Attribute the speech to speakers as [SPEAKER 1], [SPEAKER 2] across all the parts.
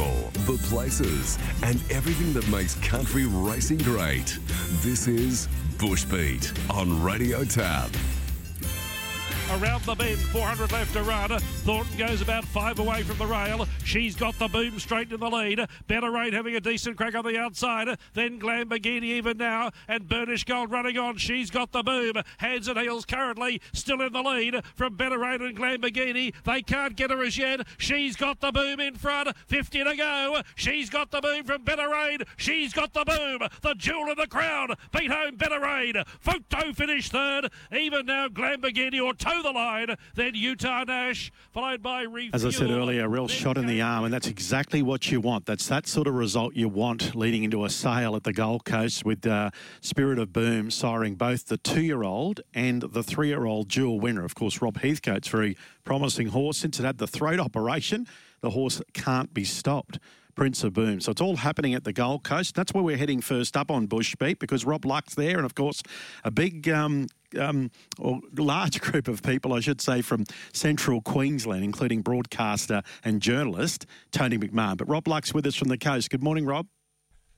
[SPEAKER 1] people, the places, and everything that makes country racing great. This is Bushbeat on Radio Tab.
[SPEAKER 2] Around the bend, 400 left to run. Thornton goes about five away from the rail. She's got the boom straight in the lead. Better Rate having a decent crack on the outside. Then Glamborghini even now. And Burnish Gold running on. She's got the boom. Hands and heels currently still in the lead from Better Rate and Glamborghini. They can't get her as yet. She's got the boom in front. 50 to go. She's got the boom from Better Rate. She's got the boom. The jewel of the crown. Beat home Better Rate. Photo finished third. Even now Glamborghini or Toe the line. Then Utah Nash, followed by Refuel.
[SPEAKER 3] As I said earlier, a real shot in the arm, and that's exactly what you want. That's that sort of result you want leading into a sale at the Gold Coast with uh, Spirit of Boom siring both the two-year-old and the three-year-old dual winner. Of course, Rob Heathcote's very promising horse. Since it had the throat operation, the horse can't be stopped. Prince of Boom. So it's all happening at the Gold Coast. That's where we're heading first up on Bush Beat because Rob Luck's there, and of course, a big um, um, or large group of people, I should say, from central Queensland, including broadcaster and journalist Tony McMahon. But Rob Luck's with us from the coast. Good morning, Rob.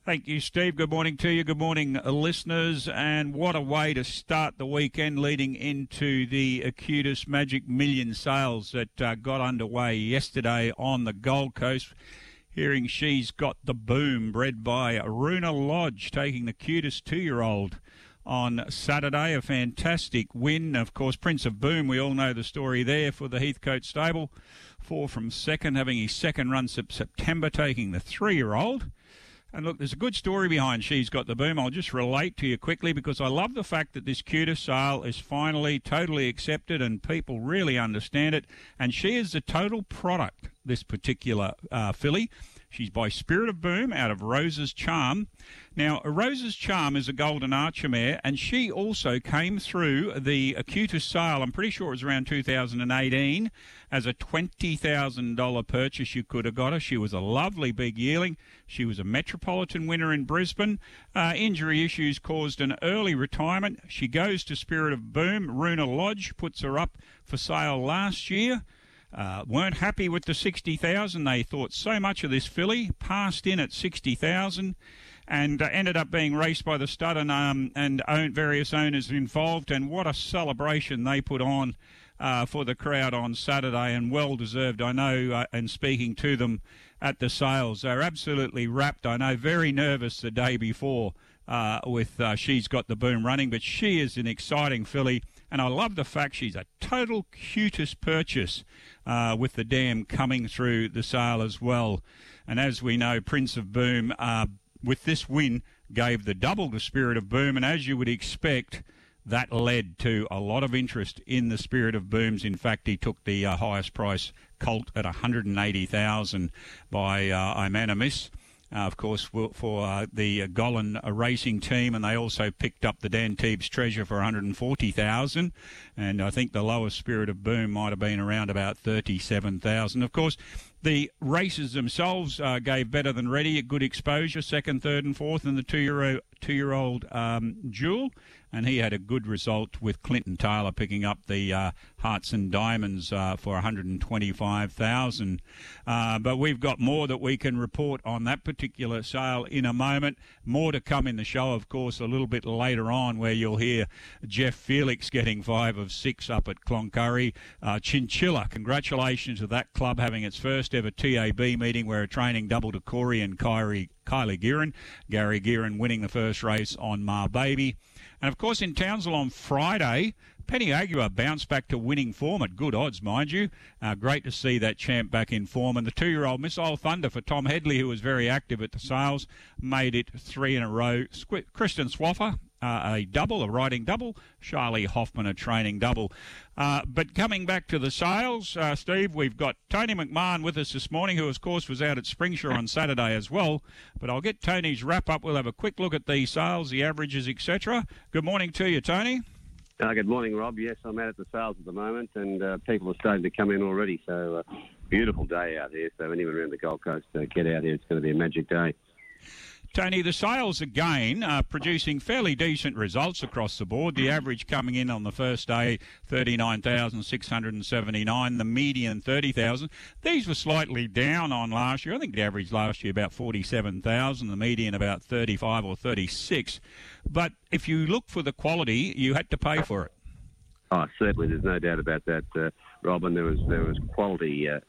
[SPEAKER 4] Thank you, Steve. Good morning to you. Good morning, listeners. And what a way to start the weekend leading into the Acutus Magic Million sales that uh, got underway yesterday on the Gold Coast. Hearing she's got the boom, bred by Runa Lodge, taking the QTIS two year old on Saturday. A fantastic win. Of course, Prince of Boom, we all know the story there for the Heathcote stable. Four from second, having his second run September, taking the three year old. And look, there's a good story behind She's Got the Boom. I'll just relate to you quickly because I love the fact that this QTIS sale is finally totally accepted and people really understand it. And she is the total product this particular uh, filly. She's by Spirit of Boom out of Rose's Charm. Now, Rose's Charm is a Golden Archer mare, and she also came through the Acutus sale. I'm pretty sure it was around 2018 as a $20,000 purchase. You could have got her. She was a lovely big yearling. She was a Metropolitan winner in Brisbane. Uh, injury issues caused an early retirement. She goes to Spirit of Boom. Runa Lodge puts her up for sale last year. Uh, weren't happy with the 60,000. They thought so much of this filly, passed in at 60,000 and uh, ended up being raced by the stud and, um, and own, various owners involved. And what a celebration they put on uh, for the crowd on Saturday, and well deserved. I know, uh, and speaking to them at the sales, they're absolutely wrapped. I know, very nervous the day before uh, with uh, She's Got the Boom running, but she is an exciting filly. And I love the fact she's a total QTIS purchase uh, with the dam coming through the sale as well. And as we know, Prince of Boom, uh, with this win, gave the double to Spirit of Boom. And as you would expect, that led to a lot of interest in the Spirit of Booms. In fact, he took the uh, highest price colt at 180,000 by uh, of course, for uh, the Gollan racing team, and they also picked up the Dan Teebs Treasure for 140,000, and I think the lowest Spirit of Boom might have been around about 37,000. Of course, the races themselves uh, gave better than ready, a good exposure, second, third, and fourth, and the two-year-old two-year-old um, Jewel and he had a good result with Clinton Taylor picking up the uh, Hearts and Diamonds uh, for 125,000. Uh, but we've got more that we can report on that particular sale in a moment. More to come in the show, of course, a little bit later on, where you'll hear Jeff Felix getting five of six up at Cloncurry. Uh, Chinchilla, congratulations to that club having its first ever TAB meeting where a training double to Corey and Kyrie. Kylie Gearin. Gary Gearin winning the first race on Mar Baby. And of course, in Townsville on Friday, Penny Aguirre bounced back to winning form at good odds, mind you. Uh, great to see that champ back in form. And the two year old Missile Thunder for Tom Headley, who was very active at the sales, made it three in a row. Kristen Swaffer uh, a double, a riding double. Charlie Hoffman a training double. Uh, but coming back to the sales, uh, Steve, we've got Tony McMahon with us this morning, who of course was out at Springsure on Saturday as well. But I'll get Tony's wrap up. We'll have a quick look at the sales, the averages, etc. Good morning to you, Tony.
[SPEAKER 5] Uh, good morning, Rob. Yes, I'm out at the sales at the moment, and uh, people are starting to come in already. So, uh, beautiful day out here. So, anyone around the Gold Coast, uh, get out here. It's going to be a magic day.
[SPEAKER 4] Tony, the sales again are producing fairly decent results across the board. The average coming in on the first day, 39,679, the median 30,000. These were slightly down on last year. I think the average last year about 47,000, the median about 35 or 36. But if you look for the quality, you had to pay for it.
[SPEAKER 5] Oh, certainly. There's no doubt about that, uh, Robin. There was there was quality. Uh,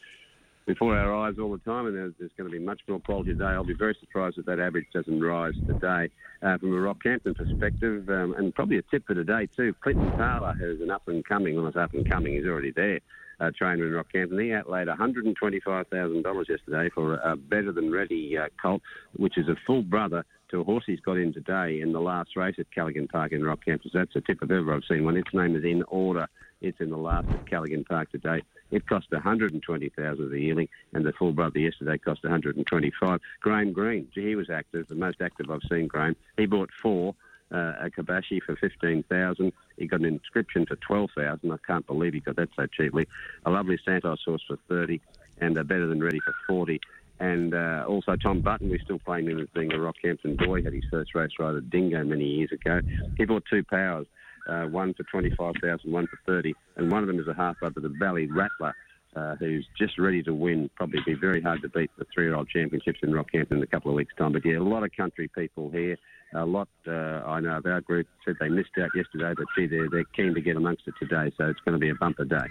[SPEAKER 5] before our eyes all the time, and there's, there's, going to be much more quality today. I'll be very surprised if that average doesn't rise today. Uh, from a Rockhampton perspective, um, and probably a tip for today too, Clinton Taylor, who's an up and coming, well, it's up and coming, he's already there, uh, trainer in Rockhampton. He outlaid $125,000 yesterday for a better than ready uh, colt, which is a full brother to a horse he's got in today in the last race at Callaghan Park in Rockhampton. That's the tip of ever I've seen one. Its name is In Order. It's in the last at Callaghan Park today. It cost 120,000 the yearling, and the full brother yesterday cost 125. Graham Green, he was active, the most active I've seen. Graham, he bought four. Uh, a Kabashi for 15,000. He got an inscription for 12,000. I can't believe he got that so cheaply. A lovely Santos horse for 30 and a better than ready for 40. And uh, also Tom Button, we're still playing him as being a Rockhampton boy, had his first race ride at Dingo many years ago. He bought two powers uh, one for 25,000, one for 30, and one of them is a half at the Valley Rattler. Uh, who's just ready to win. Probably be very hard to beat the three-year-old championships in Rockhampton in a couple of weeks' time. But yeah, a lot of country people here. A lot uh, I know of our group said they missed out yesterday, but gee, they're, they're keen to get amongst it today. So it's going to be a bumper day.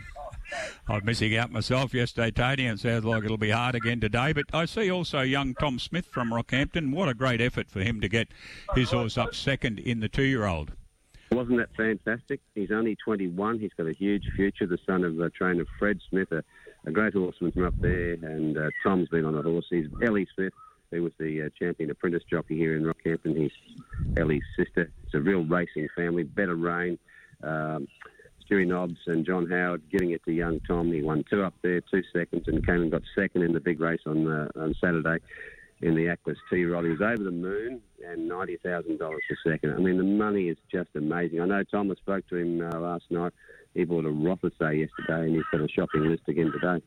[SPEAKER 4] I'm missing out myself yesterday, Tony, and sounds like it'll be hard again today. But I see also young Tom Smith from Rockhampton. What a great effort for him to get his horse up second in the two-year-old.
[SPEAKER 5] Wasn't that fantastic? He's only 21. He's got a huge future. The son of a trainer Fred Smith, a, a great horseman from up there, and uh, Tom's been on a horse. He's Ellie Smith, who was the uh, champion apprentice jockey here in Rockhampton. He's Ellie's sister. It's a real racing family. Better rain. Um, Stewie Nobbs and John Howard getting it to young Tom. He won two up there, two seconds, and came and got second in the big race on uh, on Saturday in the Aquas T-Rod. He was over the moon and $90,000 a second. I mean, the money is just amazing. I know Thomas spoke to him uh, last night. He bought a Rothesay yesterday and he's got a shopping list again today.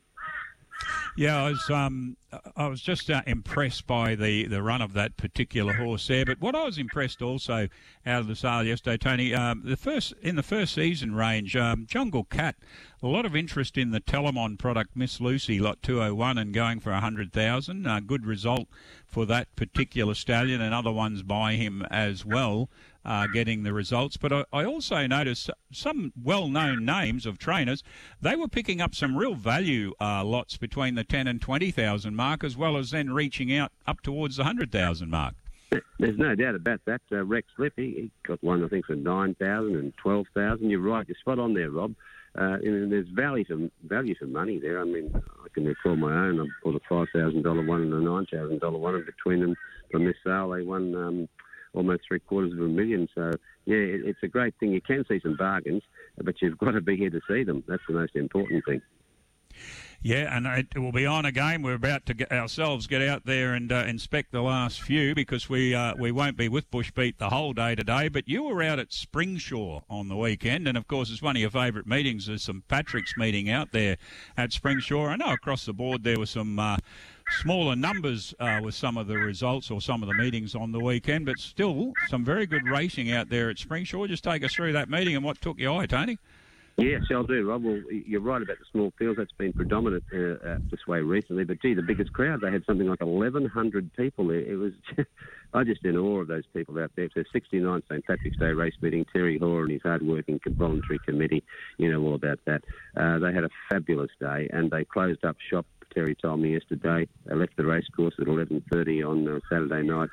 [SPEAKER 4] Yeah, I was um, I was just uh, impressed by the, the run of that particular horse there. But what I was impressed also out of the sale yesterday, Tony, um, the first in the first season range, um, Jungle Cat, a lot of interest in the Telemon product, Miss Lucy, lot 201, and going for a hundred thousand. Uh, good result for that particular stallion, and other ones by him as well uh, getting the results. But I, I also noticed some well-known names of trainers. They were picking up some real value uh, lots between the ten and twenty thousand mark, as well as then reaching out up towards the hundred thousand mark.
[SPEAKER 5] There's no doubt about that. Uh, Rex Flip, he, he, got one, I think, for 9,000 and 12,000. You're right. You're spot on there, Rob. Uh, and there's value for, value for money there. I mean, I can recall my own. I bought a $5,000 one and a $9,000 one, and between them from this sale, they won um, almost three quarters of a million. So, yeah, it, it's a great thing. You can see some bargains, but you've got to be here to see them. That's the most important thing.
[SPEAKER 4] Yeah, and it will be on again. We're about to get ourselves get out there and uh, inspect the last few because we uh, we won't be with Bushbeat the whole day today. But you were out at Springsure on the weekend, and of course, it's one of your favourite meetings. There's some Patrick's meeting out there at Springsure. I know across the board there were some. Uh, smaller numbers uh, with some of the results or some of the meetings on the weekend, but still some very good racing out there at Springsure. Just take us through that meeting and what took your eye, Tony.
[SPEAKER 5] Yes, I'll do, Rob. Well, you're right about the small fields. That's been predominant uh, this way recently. But gee, the biggest crowd, they had something like 1,100 people there. It was, I just in awe of those people out there. So 69 St Patrick's Day race meeting. Terry Hoare and his hard-working voluntary committee, you know all about that. Uh, they had a fabulous day, and they closed up shop. Terry told me yesterday. They left the racecourse at 11:30 on uh, Saturday night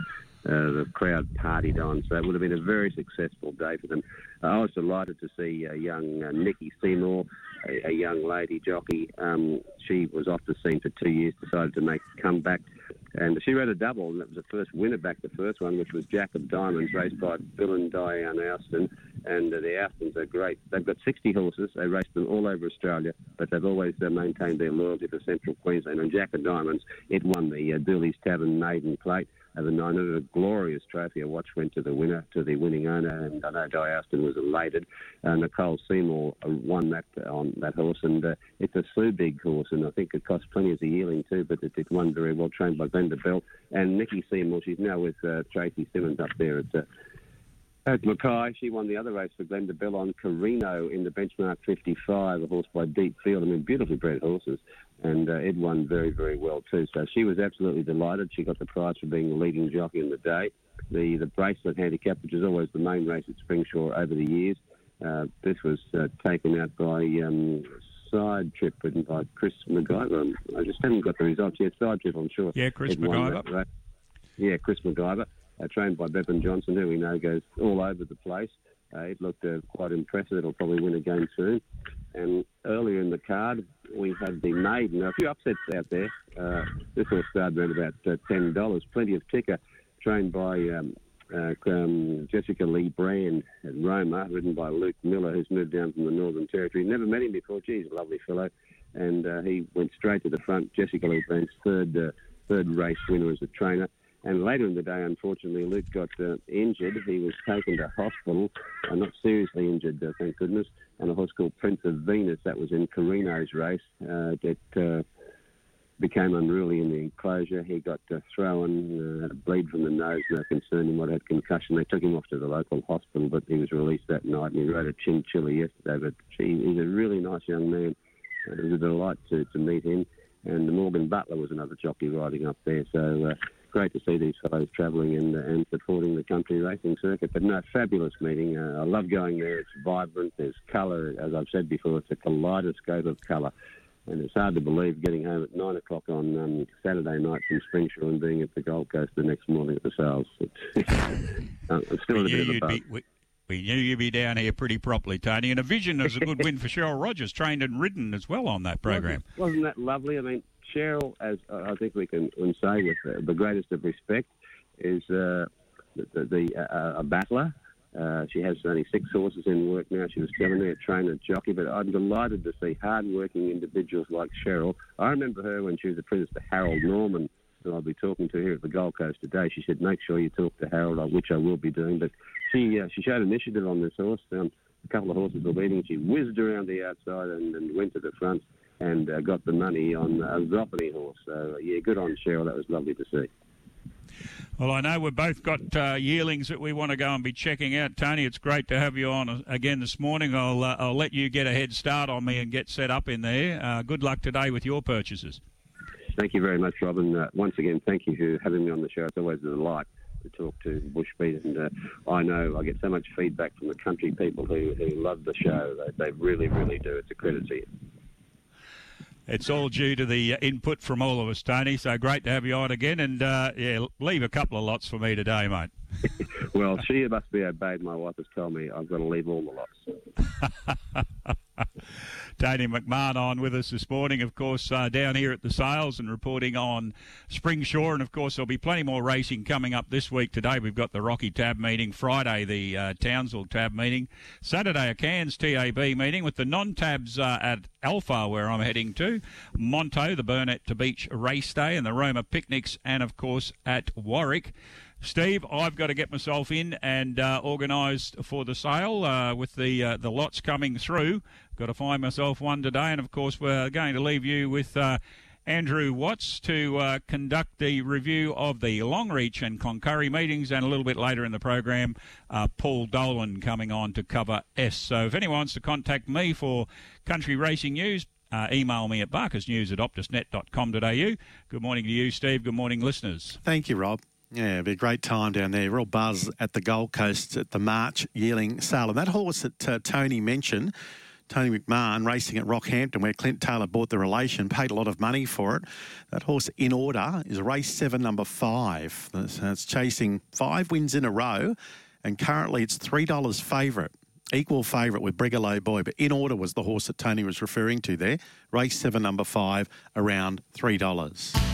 [SPEAKER 5] uh, the crowd partied on. So it would have been a very successful day for them. Uh, I was delighted to see uh, young uh, Nikki Seymour, a, a, young lady jockey. Um, she was off the scene for two years, decided to make a comeback. And she rode a double, and that was the first winner back the first one, which was Jack of Diamonds, raced by Bill and Diane Austin. And the Austins are great. They've got 60 horses. They race them all over Australia, but they've always maintained their loyalty for Central Queensland. And Jack of Diamonds, it won the Dooley's Tavern Maiden Plate over 900. A glorious trophy. A watch went to the winner, to the winning owner, and I know Di Austin was elated. Uh, Nicole Seymour uh, won that on that horse, and uh, it's a Sue Big horse, and I think it cost plenty as a yearling too, but it, it won very well, trained by Glenda Bell. And Nikki Seymour, she's now with uh, Tracy Simmons up there at uh, at Mackay, she won the other race for Glenda Bell on Carino in the benchmark 55, a horse by Deep Field. I mean, beautifully bred horses. And uh, Ed won very, very well too. So she was absolutely delighted. She got the prize for being the leading jockey in the day. The the bracelet handicap, which is always the main race at Springsure over the years, uh, this was uh, taken out by um, Side Trip written by Chris McGiver. I just haven't got the results yet. Side Trip, I'm sure.
[SPEAKER 4] Yeah, Chris
[SPEAKER 5] Ed won
[SPEAKER 4] McGiver.
[SPEAKER 5] that race. Yeah, Chris McGiver uh, trained by Bevan Johnson, who we know goes all over the place. Uh, it looked uh, quite impressive. It'll probably win again soon. And earlier in the card, we had the maiden. A few upsets out there. Uh, this one started around about uh, ten dollars. Plenty of ticker, trained by um, uh, um, Jessica Lee Brand at Roma, ridden by Luke Miller, who's moved down from the Northern Territory. Never met him before. Geez, lovely fellow. And uh, he went straight to the front. Jessica Lee Brand's third third race winner as a trainer. And later in the day, unfortunately, Luke got uh, injured. He was taken to hospital, uh, not seriously injured, uh, thank goodness. And a horse called Prince of Venus, that was in Carino's race, uh, that uh, became unruly in the enclosure. He got uh, thrown, uh, had a bleed from the nose, no concern. He have had concussion. They took him off to the local hospital, but he was released that night. And he rode a chinchilla yesterday. But he's a really nice young man. Uh, it was a delight to, to meet him. And Morgan Butler was another jockey riding up there. So uh, great to see these fellows travelling and, and supporting the country racing circuit. But no, fabulous meeting. Uh, I love going there. It's vibrant. There's colour. As I've said before, it's a kaleidoscope of colour. And it's hard to believe getting home at nine o'clock on um, Saturday night from Springsure and being at the Gold Coast the next morning at the sales. I'm still in a
[SPEAKER 4] We
[SPEAKER 5] bit
[SPEAKER 4] knew
[SPEAKER 5] of a buzz.
[SPEAKER 4] be. We, we knew you'd be down here pretty properly, Tony. And a vision is a good win for Cheryl Rogers, trained and ridden as well on that program.
[SPEAKER 5] Wasn't, wasn't that lovely? I mean, Cheryl, as uh, I think we can, say with the greatest of respect, is uh, the, the, uh, a battler. Uh, she has only six horses in work now. She was seven a trainer, jockey. But I'm delighted to see hard-working individuals like Cheryl. I remember her when she was apprentice to Harold Norman, who I'll be talking to here at the Gold Coast today. She said, "Make sure you talk to Harold," which I will be doing. But she uh, she showed initiative on this horse. Um, a couple of horses were leading. She whizzed around the outside and, and went to the front and uh, got the money on a Zoffany horse. So, yeah, good on Cheryl. That was lovely to see.
[SPEAKER 4] Well, I know we've both got uh, yearlings that we want to go and be checking out. Tony, it's great to have you on uh, again this morning. I'll uh, I'll let you get a head start on me and get set up in there. Uh, good luck today with your purchases.
[SPEAKER 5] Thank you very much, Robin. Uh, once again, thank you for having me on the show. It's always a delight to talk to Bush Beat, and uh, I know I get so much feedback from the country people who, who love the show. They, they really, really do. It's a credit to you.
[SPEAKER 4] It's all due to the uh, input from all of us, Tony. So great to have you on again, and uh, yeah, leave a couple of lots for me today, mate.
[SPEAKER 5] Well, she must be obeyed. My wife has told me I've got to leave all the lots.
[SPEAKER 4] Tony McMahon on with us this morning, of course, uh, down here at the sales and reporting on Springsure. And of course, there'll be plenty more racing coming up this week. Today, we've got the Rocky Tab meeting. Friday, the uh, Townsville Tab meeting. Saturday, a Cairns TAB meeting with the non tabs uh, at Alpha, where I'm heading to. Monto, the Burnett to Beach race day, and the Roma picnics, and of course, at Warwick. Steve, I've got to get myself in and uh, organised for the sale uh, with the uh, the lots coming through. Got to find myself one today, and of course we're going to leave you with uh, Andrew Watts to uh, conduct the review of the Longreach and Cloncurry meetings, and a little bit later in the program, uh, Paul Dolan coming on to cover S. So if anyone wants to contact me for country racing news. Uh, email me at barkersnews at optusnet.com.au. Good morning to you, Steve. Good morning, listeners.
[SPEAKER 3] Thank you, Rob. Yeah, it'll be a great time down there. Real buzz at the Gold Coast at the March Yearling Sale. And that horse that uh, Tony mentioned, Tony McMahon, racing at Rockhampton, where Clint Taylor bought the relation, paid a lot of money for it. That horse in order is race seven, number five. That's chasing five wins in a row, and currently it's $3 favourite. Equal favourite with Brigalow Boy, but in order was the horse that Tony was referring to there. Race seven, number five, around $3.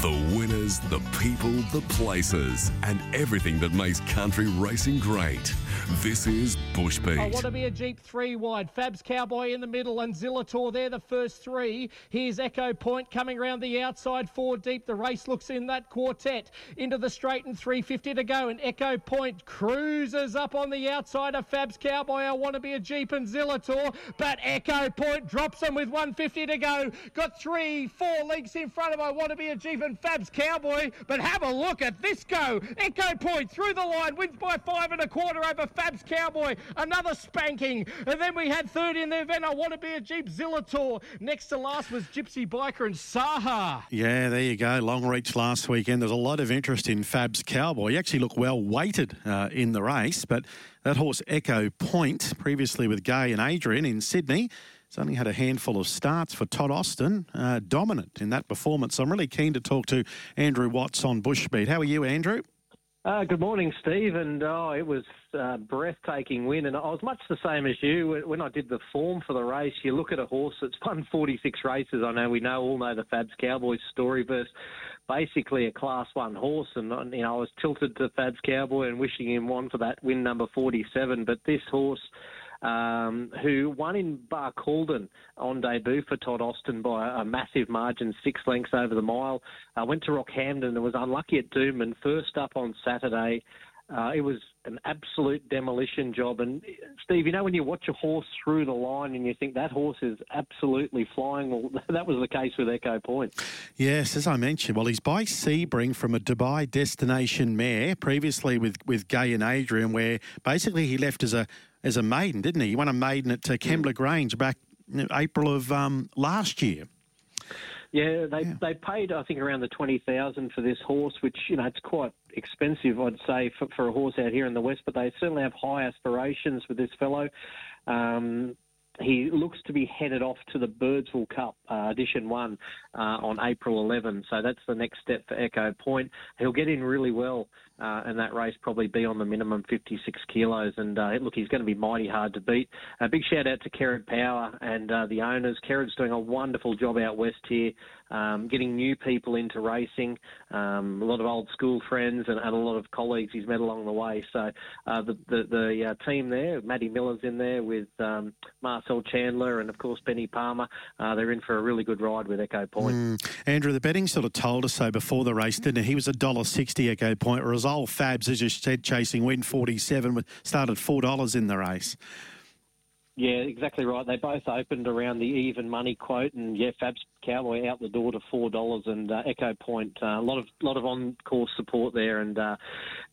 [SPEAKER 1] The winners, the people, the places, and everything that makes country racing great. This is Bush Beat.
[SPEAKER 6] I want to be a Jeep three wide. Fab's Cowboy in the middle and Zillator there, the first three. Here's Echo Point coming around the outside, four deep. The race looks in that quartet. Into the straight and 350 to go. And Echo Point cruises up on the outside of Fab's Cowboy. I want to be a Jeep and Zillator. But Echo Point drops them with 150 to go. Got three, four lengths in front of I want to be a Jeep and Fab's Cowboy. But have a look at this go. Echo Point through the line, wins by five and a quarter over Fab's Cowboy. Another spanking. And then we had third in the event. I want to be a Jeep Zillator. Next to last was Gypsy Biker and Saha.
[SPEAKER 3] Yeah, there you go. Long reach last weekend. There's a lot of interest in Fab's Cowboy. He actually looked well weighted uh, in the race, but that horse Echo Point, previously with Gai and Adrian in Sydney, has only had a handful of starts for Todd Austin, uh, dominant in that performance. I'm really keen to talk to Andrew Watts on Bushbeat. How are you, Andrew?
[SPEAKER 7] Uh, good morning, Steve. And oh, it was a breathtaking win. And I was much the same as you. When I did the form for the race, you look at a horse that's won 46 races. I know we know all know the Fabs Cowboys story versus basically a Class One horse. And you know, I was tilted to Fabs Cowboy and wishing him one for that win number 47. But this horse um, who won in Barcaldine on debut for Todd Austin by a massive margin, six lengths over the mile. Uh, went to Rockhampton and was unlucky at Doomben. First up on Saturday. Uh, it was an absolute demolition job. And Steve, you know when you watch a horse through the line and you think that horse is absolutely flying, well, that was the case with Echo Point.
[SPEAKER 3] Yes, as I mentioned, well, he's by Sebring from a Dubai destination mare, previously with with Gai and Adrian, where basically he left as a as a maiden, didn't he? He won a maiden at uh, Kembla Grange back April of um, last year.
[SPEAKER 7] Yeah, they yeah. they paid I think around the twenty thousand for this horse, which you know it's quite expensive, I'd say, for, for a horse out here in the west. But they certainly have high aspirations with this fellow. Um, he looks to be headed off to the Birdsville Cup uh, Edition 1 uh, on April 11. So that's the next step for Echo Point. He'll get in really well uh, in that race, probably be on the minimum 56 kilos. And uh, look, he's going to be mighty hard to beat. A big shout out to Kerrod Power and uh, the owners. Kerrod's doing a wonderful job out west here, um, getting new people into racing, um, a lot of old school friends and, and, a lot of colleagues he's met along the way. So uh, the, the, the uh, team there, Matty Miller's in there with um, Marcel Chandler and, of course, Benny Palmer. Uh, they're in for a really good ride with Echo Point. Mm.
[SPEAKER 3] Andrew, the betting sort of told us so before the race, didn't it? He was a dollar sixty Echo Point. Result Fabs, as you said, chasing win forty seven, started four dollars in the race.
[SPEAKER 7] Yeah, exactly right. They both opened around the even money quote, and yeah, Fab's Cowboy out the door to four dollars, and uh, Echo Point uh, a lot of lot of on course support there, and uh,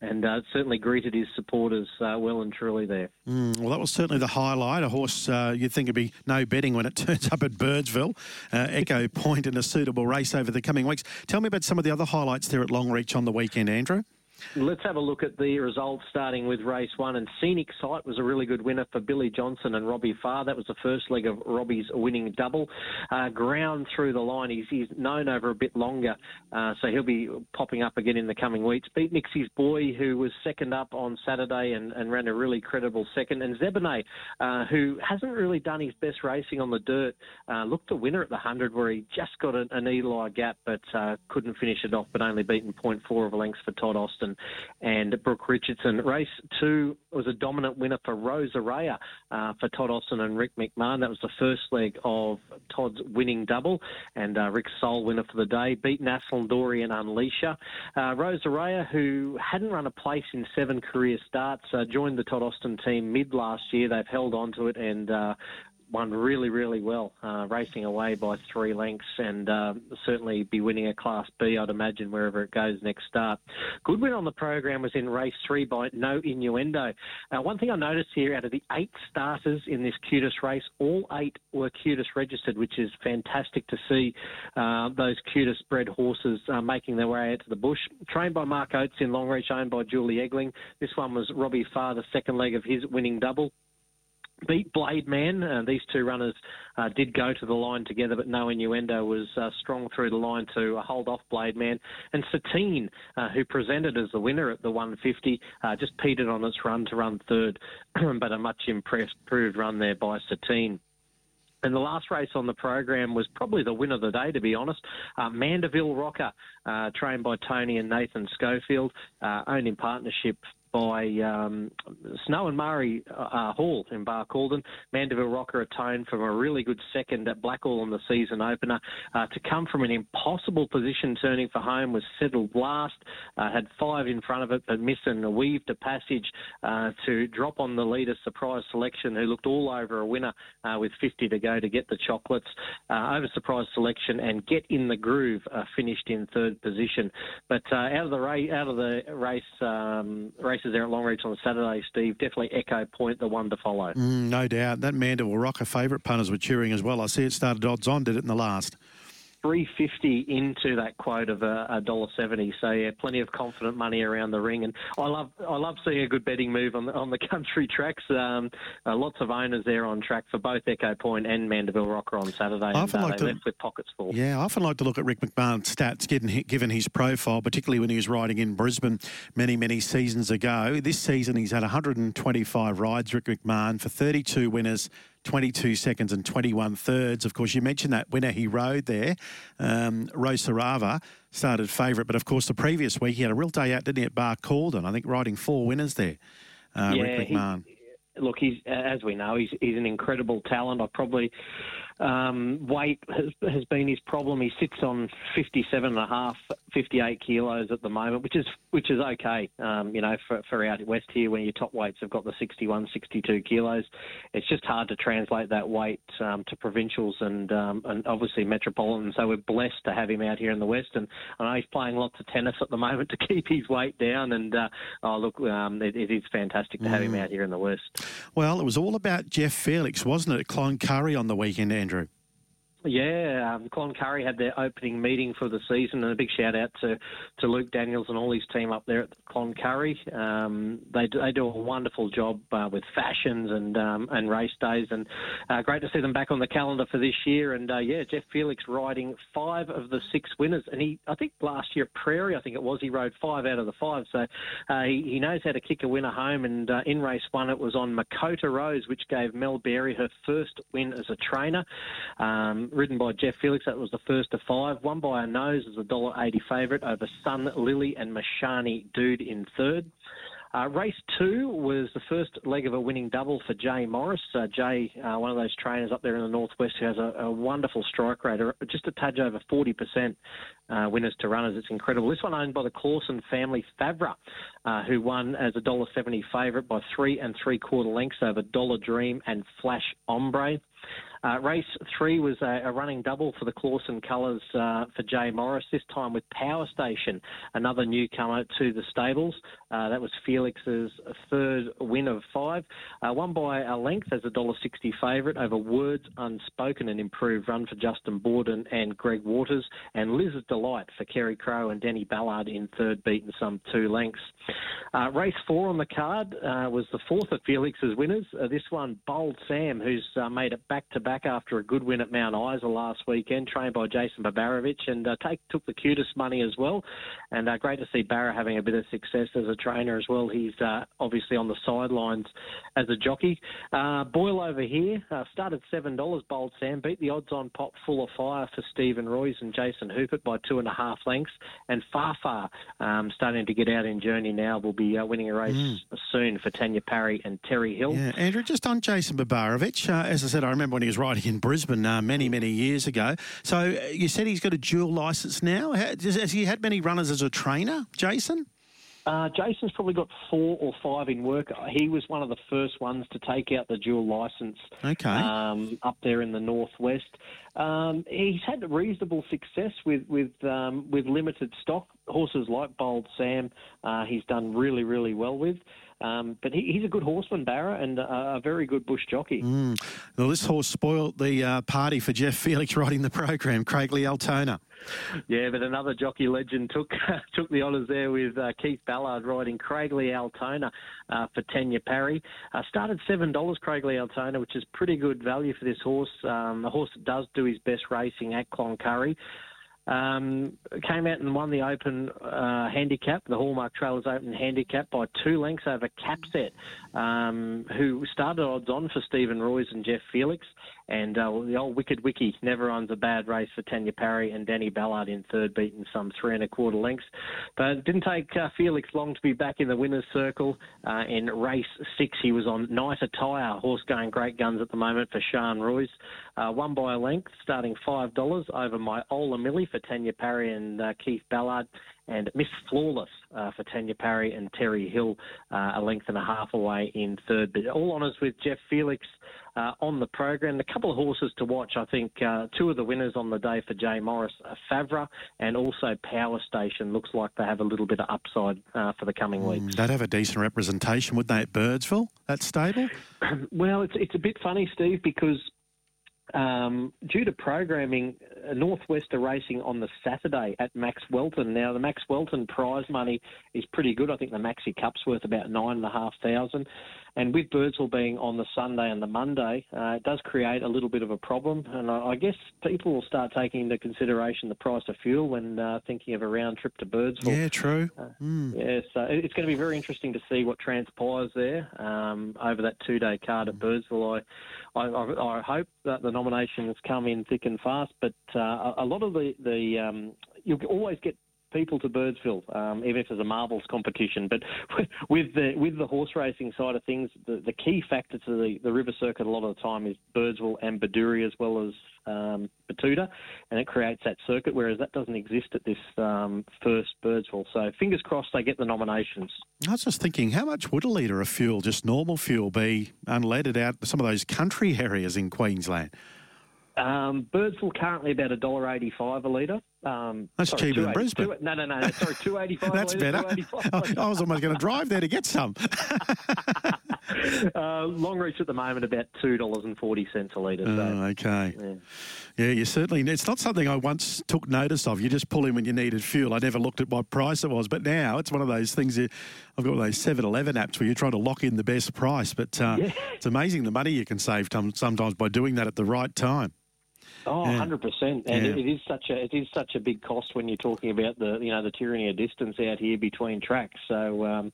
[SPEAKER 7] and uh, certainly greeted his supporters uh, well and truly there.
[SPEAKER 3] Mm, well, that was certainly the highlight. A horse uh, you'd think would be no betting when it turns up at Birdsville. Echo Point in a suitable race over the coming weeks. Tell me about some of the other highlights there at Longreach on the weekend, Andrew.
[SPEAKER 7] Let's have a look at the results starting with race one. And Scenic Sight was a really good winner for Billy Johnson and Robbie Farr. That was the first leg of Robbie's winning double. Uh, ground through the line. He's, he's known over a bit longer, uh, so he'll be popping up again in the coming weeks. Beat Nixie's Boy, who was second up on Saturday and, and ran a really credible second. And Zebene, uh, who hasn't really done his best racing on the dirt, uh, looked a winner at the 100 where he just got an, an gap but uh, couldn't finish it off, but only beaten 0.4 of a length for Todd Austin and Brooke Richardson. Race two was a dominant winner for Rose Araya uh, for Todd Austin and Rick McMahon. That was the first leg of Todd's winning double, and uh, Rick's sole winner for the day. Beat Naslin Dory and Unleasher. Uh, Rose Araya, who hadn't run a place in seven career starts, uh, joined the Todd Austin team mid last year. They've held on to it and uh, won really, really well, uh, racing away by three lengths and uh, certainly be winning a Class B, I'd imagine, wherever it goes next start. Good win on the program was in race three by No Innuendo. Uh, one thing I noticed here, out of the eight starters in this QTIS race, all eight were QTIS registered, which is fantastic to see uh, those QTIS bred horses uh, making their way out to the bush. Trained by Mark Oates in Longreach, owned by Julie Egling. This one was Robbie Farr, the second leg of his winning double beat Blade Man. Uh, these two runners uh, did go to the line together, but no innuendo was uh, strong through the line to uh, hold off Blade Man. And Satine, uh, who presented as the winner at the 150, uh, just petered on its run to run third, but a much impressed, improved run there by Satine. And the last race on the program was probably the win of the day, to be honest. Uh, Mandeville Rocker, uh, trained by Tony and Nathan Schofield, uh, owned in partnership by um, Snow and Murray uh, Hall in Barcaldine. Mandeville Rocker atoned from a really good second at Blackall on the season opener. Uh, to come from an impossible position turning for home was settled last, uh, had five in front of it, but missed and weaved a passage uh, to drop on the leader surprise selection, who looked all over a winner uh, with 50 to go to get the chocolates uh, over surprise selection and get in the groove, finished in third position. But out of the race, out of the race um, races there at Longreach on Saturday, Steve, definitely Echo Point, the one to follow.
[SPEAKER 3] Mm, no doubt. That Mandeville Rocker favourite punters were cheering as well. I see it started odds on, did it in the last?
[SPEAKER 7] 350 into that quote of a dollar seventy. So yeah, plenty of confident money around the ring, and I love I love seeing a good betting move on the on the country tracks. Um, uh, lots of owners there on track for both Echo Point and Mandeville Rocker on Saturday. I often and, uh, like to, left with pockets full.
[SPEAKER 3] Yeah, I often like to look at Rick McMahon's stats, given given his profile, particularly when he was riding in Brisbane many many seasons ago. This season he's had 125 rides. Rick McMahon for 32 winners. 22 seconds and 21 thirds. Of course, you mentioned that winner he rode there, um, Rosarava, started favourite. But of course, the previous week he had a real day out, didn't he, at Barcaldine? I think riding four winners there. Uh, yeah, Rick McMahon.
[SPEAKER 7] He, look, he's as we know, he's he's an incredible talent. I probably um, weight has, has been his problem. He sits on 57 and a half, 58 kilos at the moment, which is which is okay. Um, you know, for, for out west here, when your top weights have got the 61, 62 kilos, it's just hard to translate that weight um, to provincials and um, and obviously metropolitan. So we're blessed to have him out here in the west, and I know he's playing lots of tennis at the moment to keep his weight down. And uh, oh look, um, it, it is fantastic to have him mm. out here in the west.
[SPEAKER 3] Well, it was all about Jeff Felix, wasn't it? Cloncurry on the weekend, Andrew.
[SPEAKER 7] Yeah, um, Cloncurry had their opening meeting for the season, and a big shout out to, to Luke Daniels and all his team up there at Cloncurry. Um, they they do a wonderful job uh, with fashions and um, and race days, and uh, great to see them back on the calendar for this year. And uh, yeah, Jeff Felix riding five of the six winners, and he I think last year Prairie, I think it was, he rode five out of the five, so uh, he, he, knows how to kick a winner home. And uh, in race one, it was on Makota Rose, which gave Mel Berry her first win as a trainer. Ridden by Jeff Felix. That was the first of five. Won by a nose as a $1.80 favourite over Sun Lily and Mashani Dude in third. Uh, race two was the first leg of a winning double for Jay Morris. Uh, Jay, uh, one of those trainers up there in the northwest, who has a, a wonderful strike rate, just a touch over 40% uh, winners to runners. It's incredible. This one owned by the Clausen family, Favre, uh, who won as a $1.70 favourite by three and three quarter lengths over Dollar Dream and Flash Ombre. Uh, race three was a, a, running double for the Clausen colours uh, for Jay Morris, this time with Power Station, another newcomer to the stables. Uh, that was Felix's third win of five. Uh, won by a length as a $1.60 favourite over Words Unspoken, an improved run for Justin Borden and Greg Waters, and Liz's Delight for Kerry Crow and Denny Ballard in third, beaten some two lengths. Uh, race four on the card uh, was the fourth of Felix's winners. this one, Bold Sam, who's made it back to back after a good win at Mount Isa last weekend, trained by Jason Babarovich, and uh, take, took the QTIS money as well. And uh, great to see Barra having a bit of success as a trainer as well. He's uh, obviously on the sidelines as a jockey. Uh, Boyle over here uh, started seven dollars. Bold Sam beat the odds on pop full of fire for Stephen Royce and Jason Hoopert by two and a half lengths. And Far Far um, starting to get out in journey now. Will be uh, winning a race mm. soon for Tanya Parry and Terry Hill.
[SPEAKER 3] Yeah, Andrew, just on Jason Babarovich. as I said, I remember when he was riding in Brisbane uh, many, many years ago. So uh, you said he's got a dual licence now. Has he had many runners as a trainer, Jason?
[SPEAKER 7] Uh, Jason's probably got four or five in work. He was one of the first ones to take out the dual licence
[SPEAKER 3] okay.
[SPEAKER 7] um, up there in the northwest. Um, he's had reasonable success with with um, with limited stock horses like Bold Sam. Uh, he's done really really well with. Um, but he, he's a good horseman, Barra, and a, a very good bush jockey.
[SPEAKER 3] Mm. Well, this horse spoiled the uh, party for Jeff Felix riding the program, Craigly Altona.
[SPEAKER 7] Yeah, but another jockey legend took took the honours there with uh, Keith Ballard riding Craigly Altona uh, for Tanya Parry. Uh, started seven dollars Craigly Altona, which is pretty good value for this horse. Um, a horse that does do his best racing at Cloncurry. Um, came out and won the Open uh, handicap, the Hallmark Trailers Open handicap by two lengths over Capset, um, who started odds on for Stephen Royce and Jeff Felix. And uh, the old Wicked Wiki never runs a bad race for Tanya Parry and Danny Ballard in third, beaten some three and a quarter lengths. But it didn't take uh, Felix long to be back in the winner's circle. Uh, in race six, he was on Night Attire, horse going great guns at the moment for Sean Royce. Uh, won by a length, starting $5 over my Ola Millie for Tanya Parry and uh, Keith Ballard and Miss Flawless uh, for Tanya Parry and Terry Hill, uh, a length and a half away in third. But all honours with Jeff Felix uh, on the program. A couple of horses to watch, I think. Uh, two of the winners on the day for Jay Morris, uh, Favre and also Power Station. Looks like they have a little bit of upside uh, for the coming
[SPEAKER 3] mm,
[SPEAKER 7] weeks.
[SPEAKER 3] They'd have a decent representation, would they, at Birdsville, that stable?
[SPEAKER 7] well, it's, it's a bit funny, Steve, because um, due to programming, uh, Northwest are racing on the Saturday at Maxwelton. Now, the Maxwelton prize money is pretty good. I think the Maxi Cup's worth about nine and a half thousand. And with Birdsville being on the Sunday and the Monday, uh, it does create a little bit of a problem. And I, I, guess people will start taking into consideration the price of fuel when uh, thinking of a round trip to Birdsville.
[SPEAKER 3] Yeah, true.
[SPEAKER 7] Uh, mm. Yeah, so it's going to be very interesting to see what transpires there um, over that two-day card at Birdsville. I, I, I, hope that the nominations come in thick and fast, but uh, a lot of the the um, you'll always get people to Birdsville, um, even if there's a marbles competition. But with the with the horse racing side of things, the, the key factor to the, the river circuit a lot of the time is Birdsville and Bedourie as well as um, Betoota, and it creates that circuit. Whereas that doesn't exist at this um, first Birdsville. So fingers crossed they get the nominations.
[SPEAKER 3] I was just thinking, how much would a litre of fuel, just normal fuel, be unleaded out some of those country areas in Queensland?
[SPEAKER 7] Um, Birdsville currently about a dollar eighty-five a litre. Um,
[SPEAKER 3] That's
[SPEAKER 7] sorry,
[SPEAKER 3] cheaper than Brisbane.
[SPEAKER 7] Two, no, no, no. Sorry, two eighty-five.
[SPEAKER 3] That's better. I was almost going to drive there to get some.
[SPEAKER 7] uh, long reach at the moment about two dollars and forty cents a litre. So,
[SPEAKER 3] oh, okay. Yeah. yeah, you certainly. It's not something I once took notice of. You just pull in when you needed fuel. I never looked at what price it was, but now it's one of those things. You, I've got those 7-Eleven apps where you're trying to lock in the best price, but uh, yeah. it's amazing the money you can save sometimes by doing that at the right time.
[SPEAKER 7] Oh, 100 percent, and yeah. it is such a it is such a big cost when you're talking about the you know the tyranny of distance out here between tracks. So. Um,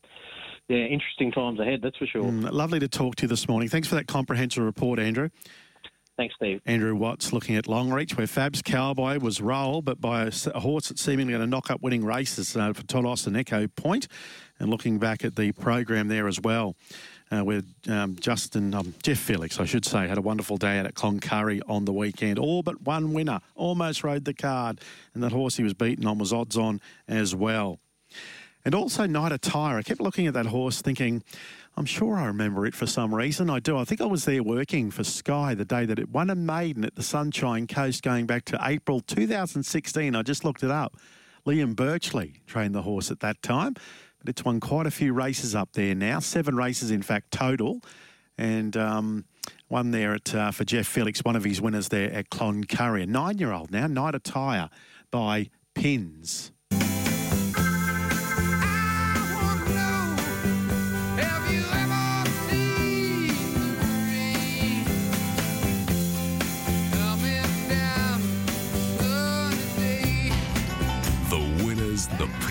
[SPEAKER 7] yeah, interesting times ahead, that's for sure. Mm,
[SPEAKER 3] lovely to talk to you this morning. Thanks for that comprehensive report, Andrew.
[SPEAKER 7] Thanks, Steve.
[SPEAKER 3] Andrew Watts looking at Longreach, where Fab's Cowboy was rolled, but by a, a horse that's seemingly going to knock up winning races uh, for Tolos and Echo Point, and looking back at the program there as well uh, where um, Justin, um, Jeff Felix, I should say, had a wonderful day out at Cloncurry on the weekend. All but one winner, almost rode the card, and that horse he was beaten on was odds on as well. And also Night Attire. I kept looking at that horse thinking, I'm sure I remember it for some reason. I do. I think I was there working for Sky the day that it won a maiden at the Sunshine Coast going back to April 2016. I just looked it up. Liam Birchley trained the horse at that time. But it's won quite a few races up there now, seven races in fact total, and um, one there at uh, for Jeff Felix, one of his winners there at Cloncurry, a nine-year-old now, Night Attire by Pins.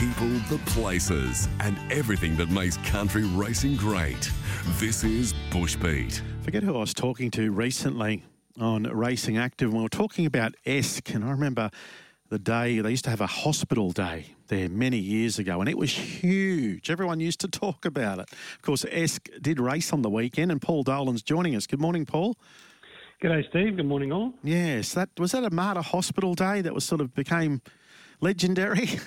[SPEAKER 1] People, the places, and everything that makes country racing great. This is Bushbeat.
[SPEAKER 3] Forget who I was talking to recently on Racing Active, and we were talking about ESC, and I remember the day they used to have a hospital day there many years ago, and it was huge. Everyone used to talk about it. Of course, ESC did race on the weekend, and Paul Dolan's joining us. Good morning, Paul.
[SPEAKER 8] G'day, Steve. Good morning, all.
[SPEAKER 3] Yes, that was that a Mater Hospital Day that was sort of became legendary.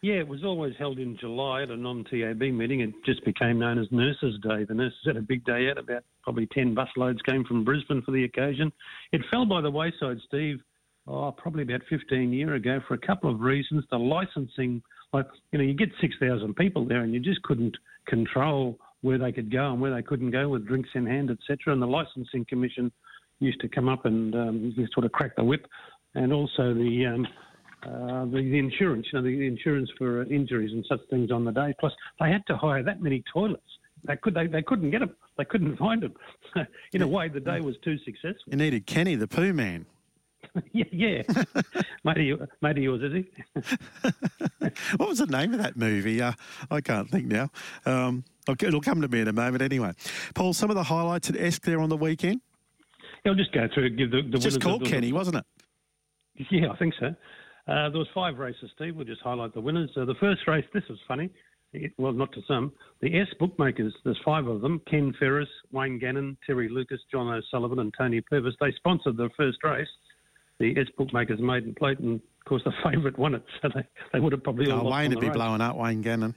[SPEAKER 8] Yeah, it was always held in July at a non-TAB meeting. It just became known as Nurses Day. The nurses had a big day out. About probably 10 busloads came from Brisbane for the occasion. It fell by the wayside, Steve, oh, probably about 15 years ago for a couple of reasons. The licensing, like, you know, you get 6,000 people there and you just couldn't control where they could go and where they couldn't go with drinks in hand, etc. And the licensing commission used to come up and um, sort of crack the whip. And also the... Um, uh, the, the, insurance, you know, the, the insurance for uh, injuries and such things on the day. Plus, they had to hire that many toilets. They could they, they couldn't get them. They couldn't find them. In a way, the day was too successful.
[SPEAKER 3] You needed Kenny the poo Man.
[SPEAKER 8] yeah, yeah. mate, of, mate of yours, is he?
[SPEAKER 3] what was the name of that movie? Uh, I can't think now. Um, it'll come to me in a moment anyway. Paul, some of the highlights at ESC there on the weekend?
[SPEAKER 8] I'll just go through give the, the
[SPEAKER 3] just called
[SPEAKER 8] of the-
[SPEAKER 3] Kenny, wasn't it?
[SPEAKER 8] Yeah, I think so. Uh, there was five races, Steve. We'll just highlight the winners. Uh, the first race, this was funny. It, well, not to some. The S bookmakers, there's five of them. Ken Ferris, Wayne Gannon, Terry Lucas, John O'Sullivan and Tony Purvis. They sponsored the first race, the S bookmakers maiden plate, and of course the favourite won it. So they, they would have probably all
[SPEAKER 3] Oh, Wayne would be
[SPEAKER 8] race.
[SPEAKER 3] blowing up Wayne Gannon.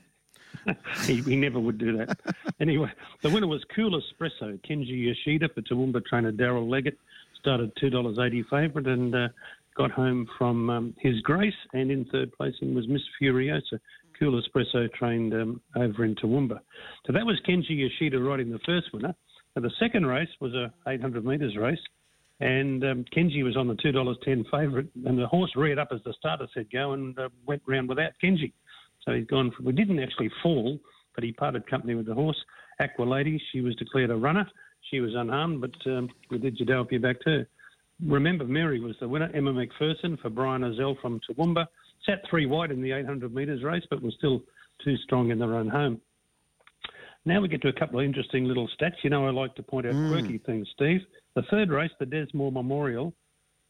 [SPEAKER 8] he, he never would do that. anyway, the winner was Cool Espresso. Kenji Yoshida for Toowoomba trainer Daryl Leggett started $2.80 favourite and uh, got home from um, his Grace. And in third placing was Miss Furiosa. Cool Espresso trained um, over in Toowoomba. So that was Kenji Yoshida riding the first winner. Now, the second race was a 800 metres race. And um, Kenji was on the $2.10 favourite, and the horse reared up as the starter said go and uh, went round without Kenji. So he's gone. For, we didn't actually fall, but he parted company with the horse. Aqua Lady, she was declared a runner. She was unharmed, but um, we did Jadalpia back too. Remember, Mary was the winner. Emma McPherson for Brian Ozell from Toowoomba. Sat three wide in the 800 metres race, but was still too strong in the run home. Now we get to a couple of interesting little stats. You know, I like to point out quirky things, Steve. The third race, the Desmore Memorial,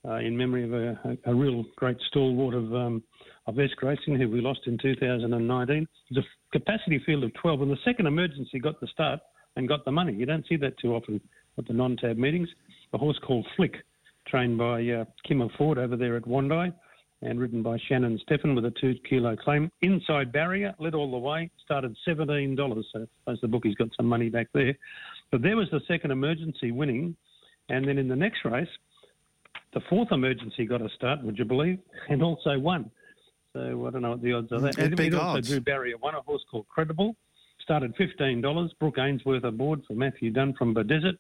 [SPEAKER 8] uh, in memory of a, a, a real great stalwart of um, of Esk Racing, who we lost in 2019. It's a capacity field of 12, and the second emergency got the start and got the money. You don't see that too often at the non-tab meetings. A horse called Flick, trained by uh, Kimmer Ford over there at Wondai, and ridden by Shannon Steffen with a two-kilo claim. Inside barrier, led all the way, started $17. So I suppose the bookie's got some money back there. But there was the second emergency winning, and then in the next race, the fourth emergency got a start, would you believe, and also won. So I don't know what the odds are. That
[SPEAKER 3] At
[SPEAKER 8] and
[SPEAKER 3] big
[SPEAKER 8] also
[SPEAKER 3] odds.
[SPEAKER 8] drew barrier one, a horse called Credible, started fifteen dollars. Brooke Ainsworth aboard for Matthew Dunn from Desert.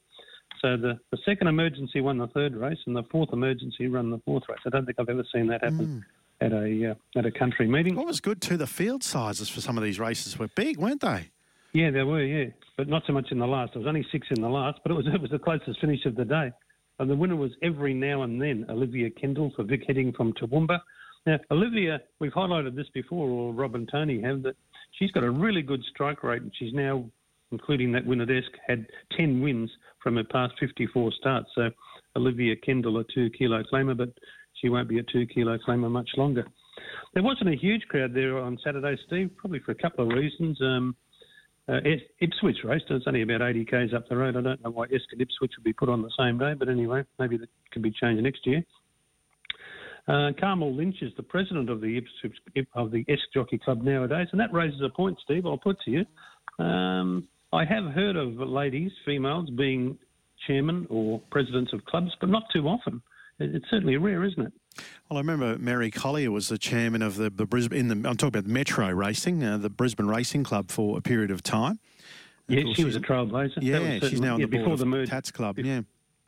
[SPEAKER 8] So the, the second emergency won the third race, and the fourth emergency ran the fourth race. I don't think I've ever seen that happen at a uh, at a country meeting.
[SPEAKER 3] What was good too, the field sizes for some of these races were big, weren't they?
[SPEAKER 8] Yeah, there were, yeah, but not so much in the last. There was only six in the last, but it was it was the closest finish of the day. And the winner was every now and then Olivia Kendall for Vic Heading from Toowoomba. Now, Olivia, we've highlighted this before, or Rob and Tony have, that she's got a really good strike rate, and she's now, including that win at Esk, had 10 wins from her past 54 starts. So Olivia Kendall, a two kilo claimer, but she won't be a two kilo claimer much longer. There wasn't a huge crowd there on Saturday, Steve, probably for a couple of reasons. Um, uh, Ipswich race, it's only about 80 k's up the road. I don't know why Esk and Ipswich would be put on the same day, but anyway, maybe that could be changed next year. Uh, Carmel Lynch is the president of the Ipswich of the Esk Jockey Club nowadays, and that raises a point, Steve. I'll put to you. Um, I have heard of ladies, females, being chairman or presidents of clubs, but not too often. It's certainly rare, isn't it?
[SPEAKER 3] Well, I remember Mary Collier was the chairman of the, the Brisbane. In the, I'm talking about the Metro Racing, uh, the Brisbane Racing Club for a period of time.
[SPEAKER 8] Yeah, she was a trailblazer.
[SPEAKER 3] Yeah, she's now on
[SPEAKER 8] yeah,
[SPEAKER 3] the board
[SPEAKER 8] before
[SPEAKER 3] of
[SPEAKER 8] the merge.
[SPEAKER 3] Tats Club.
[SPEAKER 8] Bef-
[SPEAKER 3] Yeah.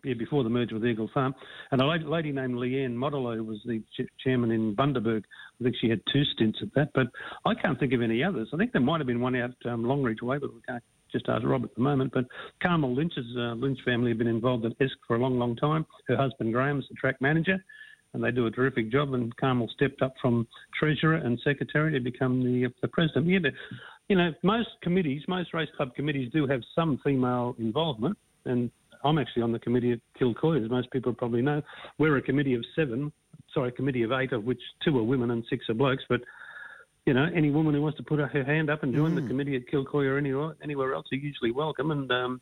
[SPEAKER 8] yeah, before the merger with Eagle Farm. And a lady, named Leanne Modelow was the ch- chairman in Bundaberg. I think she had two stints at that, but I can't think of any others. I think there might have been one out um, Longreach Way, but we can't just ask Rob at the moment. But Carmel Lynch's uh, Lynch family have been involved at Esk for a long, long time. Her husband Graham's the track manager, and they do a terrific job. And Carmel stepped up from treasurer and secretary to become the, the president. Yeah, but, you know, most committees, most race club committees do have some female involvement, and I'm actually on the committee at Kilcoy, as most people probably know. We're a committee of seven, sorry, a committee of eight, of which two are women and six are blokes. But you know, any woman who wants to put her hand up and join the committee at Kilcoy or anywhere anywhere else are usually welcome. And um,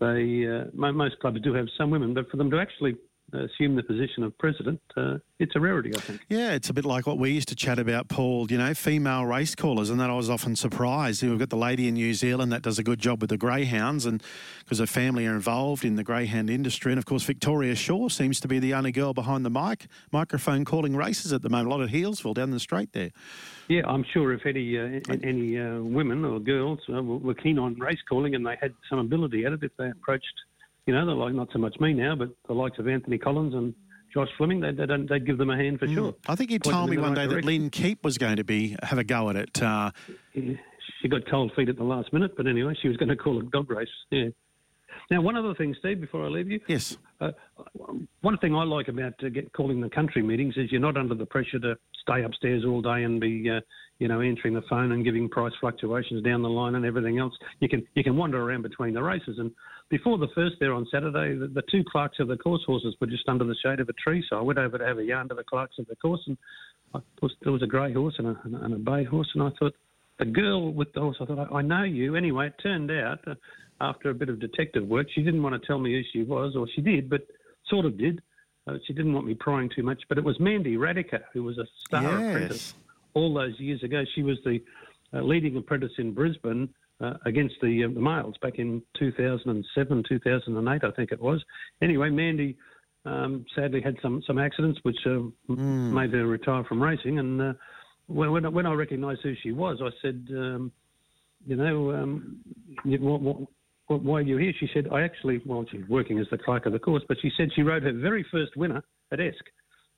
[SPEAKER 8] they uh, most clubs do have some women, but for them to actually assume the position of president, uh, it's a rarity, I think.
[SPEAKER 3] Yeah, it's a bit like what we used to chat about, Paul, you know, female race callers. And that I was often surprised. We've got the lady in New Zealand that does a good job with the greyhounds and because her family are involved in the greyhound industry. And of course, Victoria Shaw seems to be the only girl behind the mic, microphone calling races at the moment. A lot of Healesville down the straight there.
[SPEAKER 8] Yeah, I'm sure if any uh, any uh, women or girls uh, were keen on race calling and they had some ability at it, if they approached, you know, the like not so much me now, but the likes of Anthony Collins and Josh Fleming, they'd, they'd, they'd give them a hand for sure.
[SPEAKER 3] I think you
[SPEAKER 8] Point
[SPEAKER 3] told me one
[SPEAKER 8] right
[SPEAKER 3] day that
[SPEAKER 8] direction.
[SPEAKER 3] Lynn Keep was going to be have a go at it. Uh,
[SPEAKER 8] She got cold feet at the last minute, but anyway, she was going to call it dog race. Yeah. Now, one other thing, Steve, before I leave you.
[SPEAKER 3] Yes.
[SPEAKER 8] Uh, one thing I like about uh, get, calling the country meetings is you're not under the pressure to stay upstairs all day and be, uh, you know, answering the phone and giving price fluctuations down the line and everything else. You can you can wander around between the races. And before the first there on Saturday, the, the two clerks of the course horses were just under the shade of a tree. So I went over to have a yarn to the clerks of the course, and I was, there was a grey horse and a, and a bay horse, and I thought the girl with the horse. I thought I know you. Anyway, it turned out. Uh, after a bit of detective work. She didn't want to tell me who she was, or she did, but sort of did. Uh, she didn't want me prying too much. But it was Mandy Radecki, who was a star
[SPEAKER 3] Yes.
[SPEAKER 8] apprentice all those years ago. She was the uh, leading apprentice in Brisbane uh, against the, uh, the males back in 2007, 2008, I think it was. Anyway, Mandy um, sadly had some, some accidents which uh, m made her retire from racing. And uh, when, when, I, when I recognised who she was, I said, um, you know, um, what, what, why are you here? She said, I actually, well, she's working as the clerk of the course, but she said she rode her very first winner at Esk.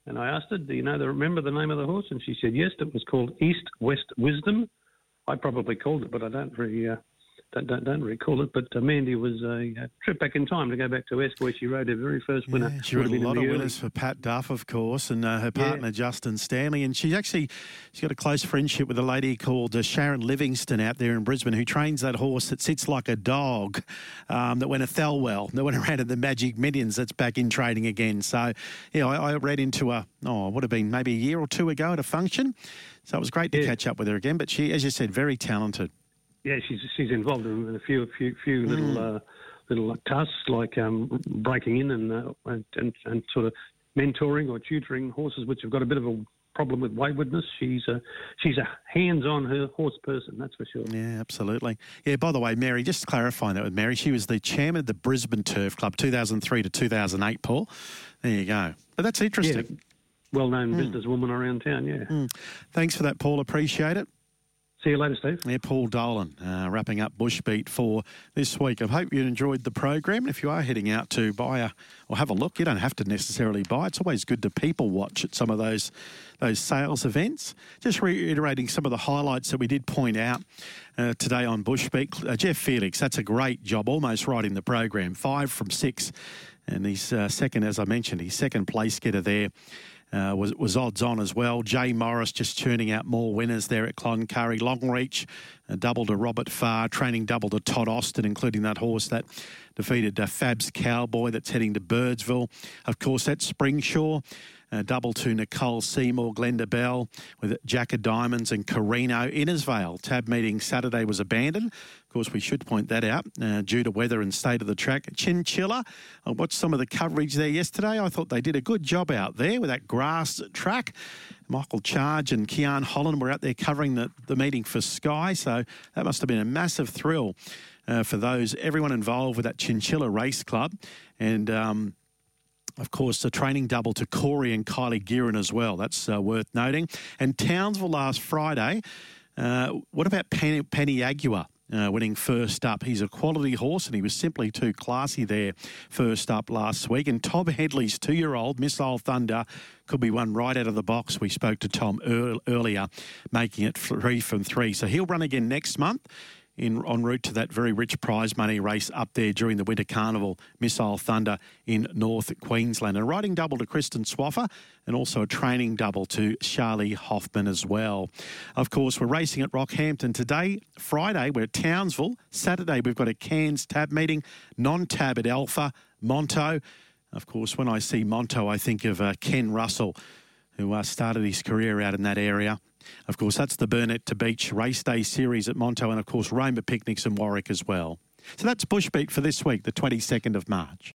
[SPEAKER 8] And I asked her, do you know, the, remember the name of the horse? And she said, yes, it was called East West Wisdom. I probably called it, but I don't really, uh, don't, don't, don't recall it. But uh, Mandy was a, a trip back in time to go back to Esk where she rode her very first winner.
[SPEAKER 3] Yeah, she rode a lot of
[SPEAKER 8] early-
[SPEAKER 3] winners for Pat Duff, of course, and uh, her
[SPEAKER 8] Yeah.
[SPEAKER 3] partner Justin Stanley. And she's actually she's got a close friendship with a lady called uh, Sharon Livingston out there in Brisbane, who trains that horse that sits like a dog um, that went a Thelwell, that went around at the Magic Millions. That's back in trading again. So, yeah, I, I read into a oh, it would have been maybe a year or two ago at a function. So it was great to
[SPEAKER 8] Yeah.
[SPEAKER 3] catch up with her again. But she, as you said, very talented.
[SPEAKER 8] Yeah, she's she's involved in a few few few little uh, little tasks like um, breaking in and, uh, and and sort of mentoring or tutoring horses which have got a bit of a problem with waywardness. She's a she's a hands-on her horse person, that's for sure.
[SPEAKER 3] Yeah, absolutely. Yeah, by the way, Mary, just clarifying that with Mary, she was the chairman of the Brisbane Turf Club 2003 to 2008, Paul. There you go. But that's interesting.
[SPEAKER 8] Yeah, well-known businesswoman around town. Yeah.
[SPEAKER 3] Thanks for that, Paul. Appreciate it.
[SPEAKER 8] See you later, Steve.
[SPEAKER 3] Yeah, Paul Dolan uh, wrapping up Bushbeat for this week. I hope you enjoyed the program. If you are heading out to buy a or have a look, you don't have to necessarily buy. It's always good to people watch at some of those those sales events. Just reiterating some of the highlights that we did point out uh, today on Bushbeat. Uh, Jeff Felix, that's a great job, almost right in the program. Five from six, and he's uh, second, as I mentioned, he's second place getter there uh, was was odds on as well. Jay Morris just churning out more winners there at Cloncurry. Longreach, a double to Robert Farr, training double to Todd Austin, including that horse that defeated uh, Fab's Cowboy that's heading to Birdsville. Of course, that's Springsure. Uh, double to Nicole Seymour, Glenda Bell with Jack of Diamonds and Carino. Innisfail tab meeting Saturday was abandoned. Of course, we should point that out uh, due to weather and state of the track. Chinchilla, I watched some of the coverage there yesterday. I thought they did a good job out there with that grass track. Michael Charge and Kean Holland were out there covering the, the meeting for Sky, so that must have been a massive thrill uh, for those, everyone involved with that Chinchilla Race Club. And, um, of course, the training double to Corey and Kylie Gearin as well. That's uh, worth noting. And Townsville last Friday. Uh, what about Penny, Agua? Uh, winning first up. He's a quality horse and he was simply too classy there first up last week. And Tom Headley's two year old Missile Thunder could be one right out of the box. We spoke to Tom ear- earlier, making it three from three. So he'll run again next month in en route to that very rich prize money race up there during the Winter Carnival, Missile Thunder in North Queensland. And riding double to Kristen Swaffer and also a training double to Charlie Hoffman as well. Of course, we're racing at Rockhampton today. Friday, we're at Townsville. Saturday, we've got a Cairns tab meeting, non tab at Alpha, Monto. Of course, when I see Monto, I think of uh, Ken Russell, who uh, started his career out in that area. Of course, that's the Burnett to Beach Race Day series at Monto, and of course, Roma Picnics in Warwick as well. So that's Bushbeat for this week, the 22nd of March.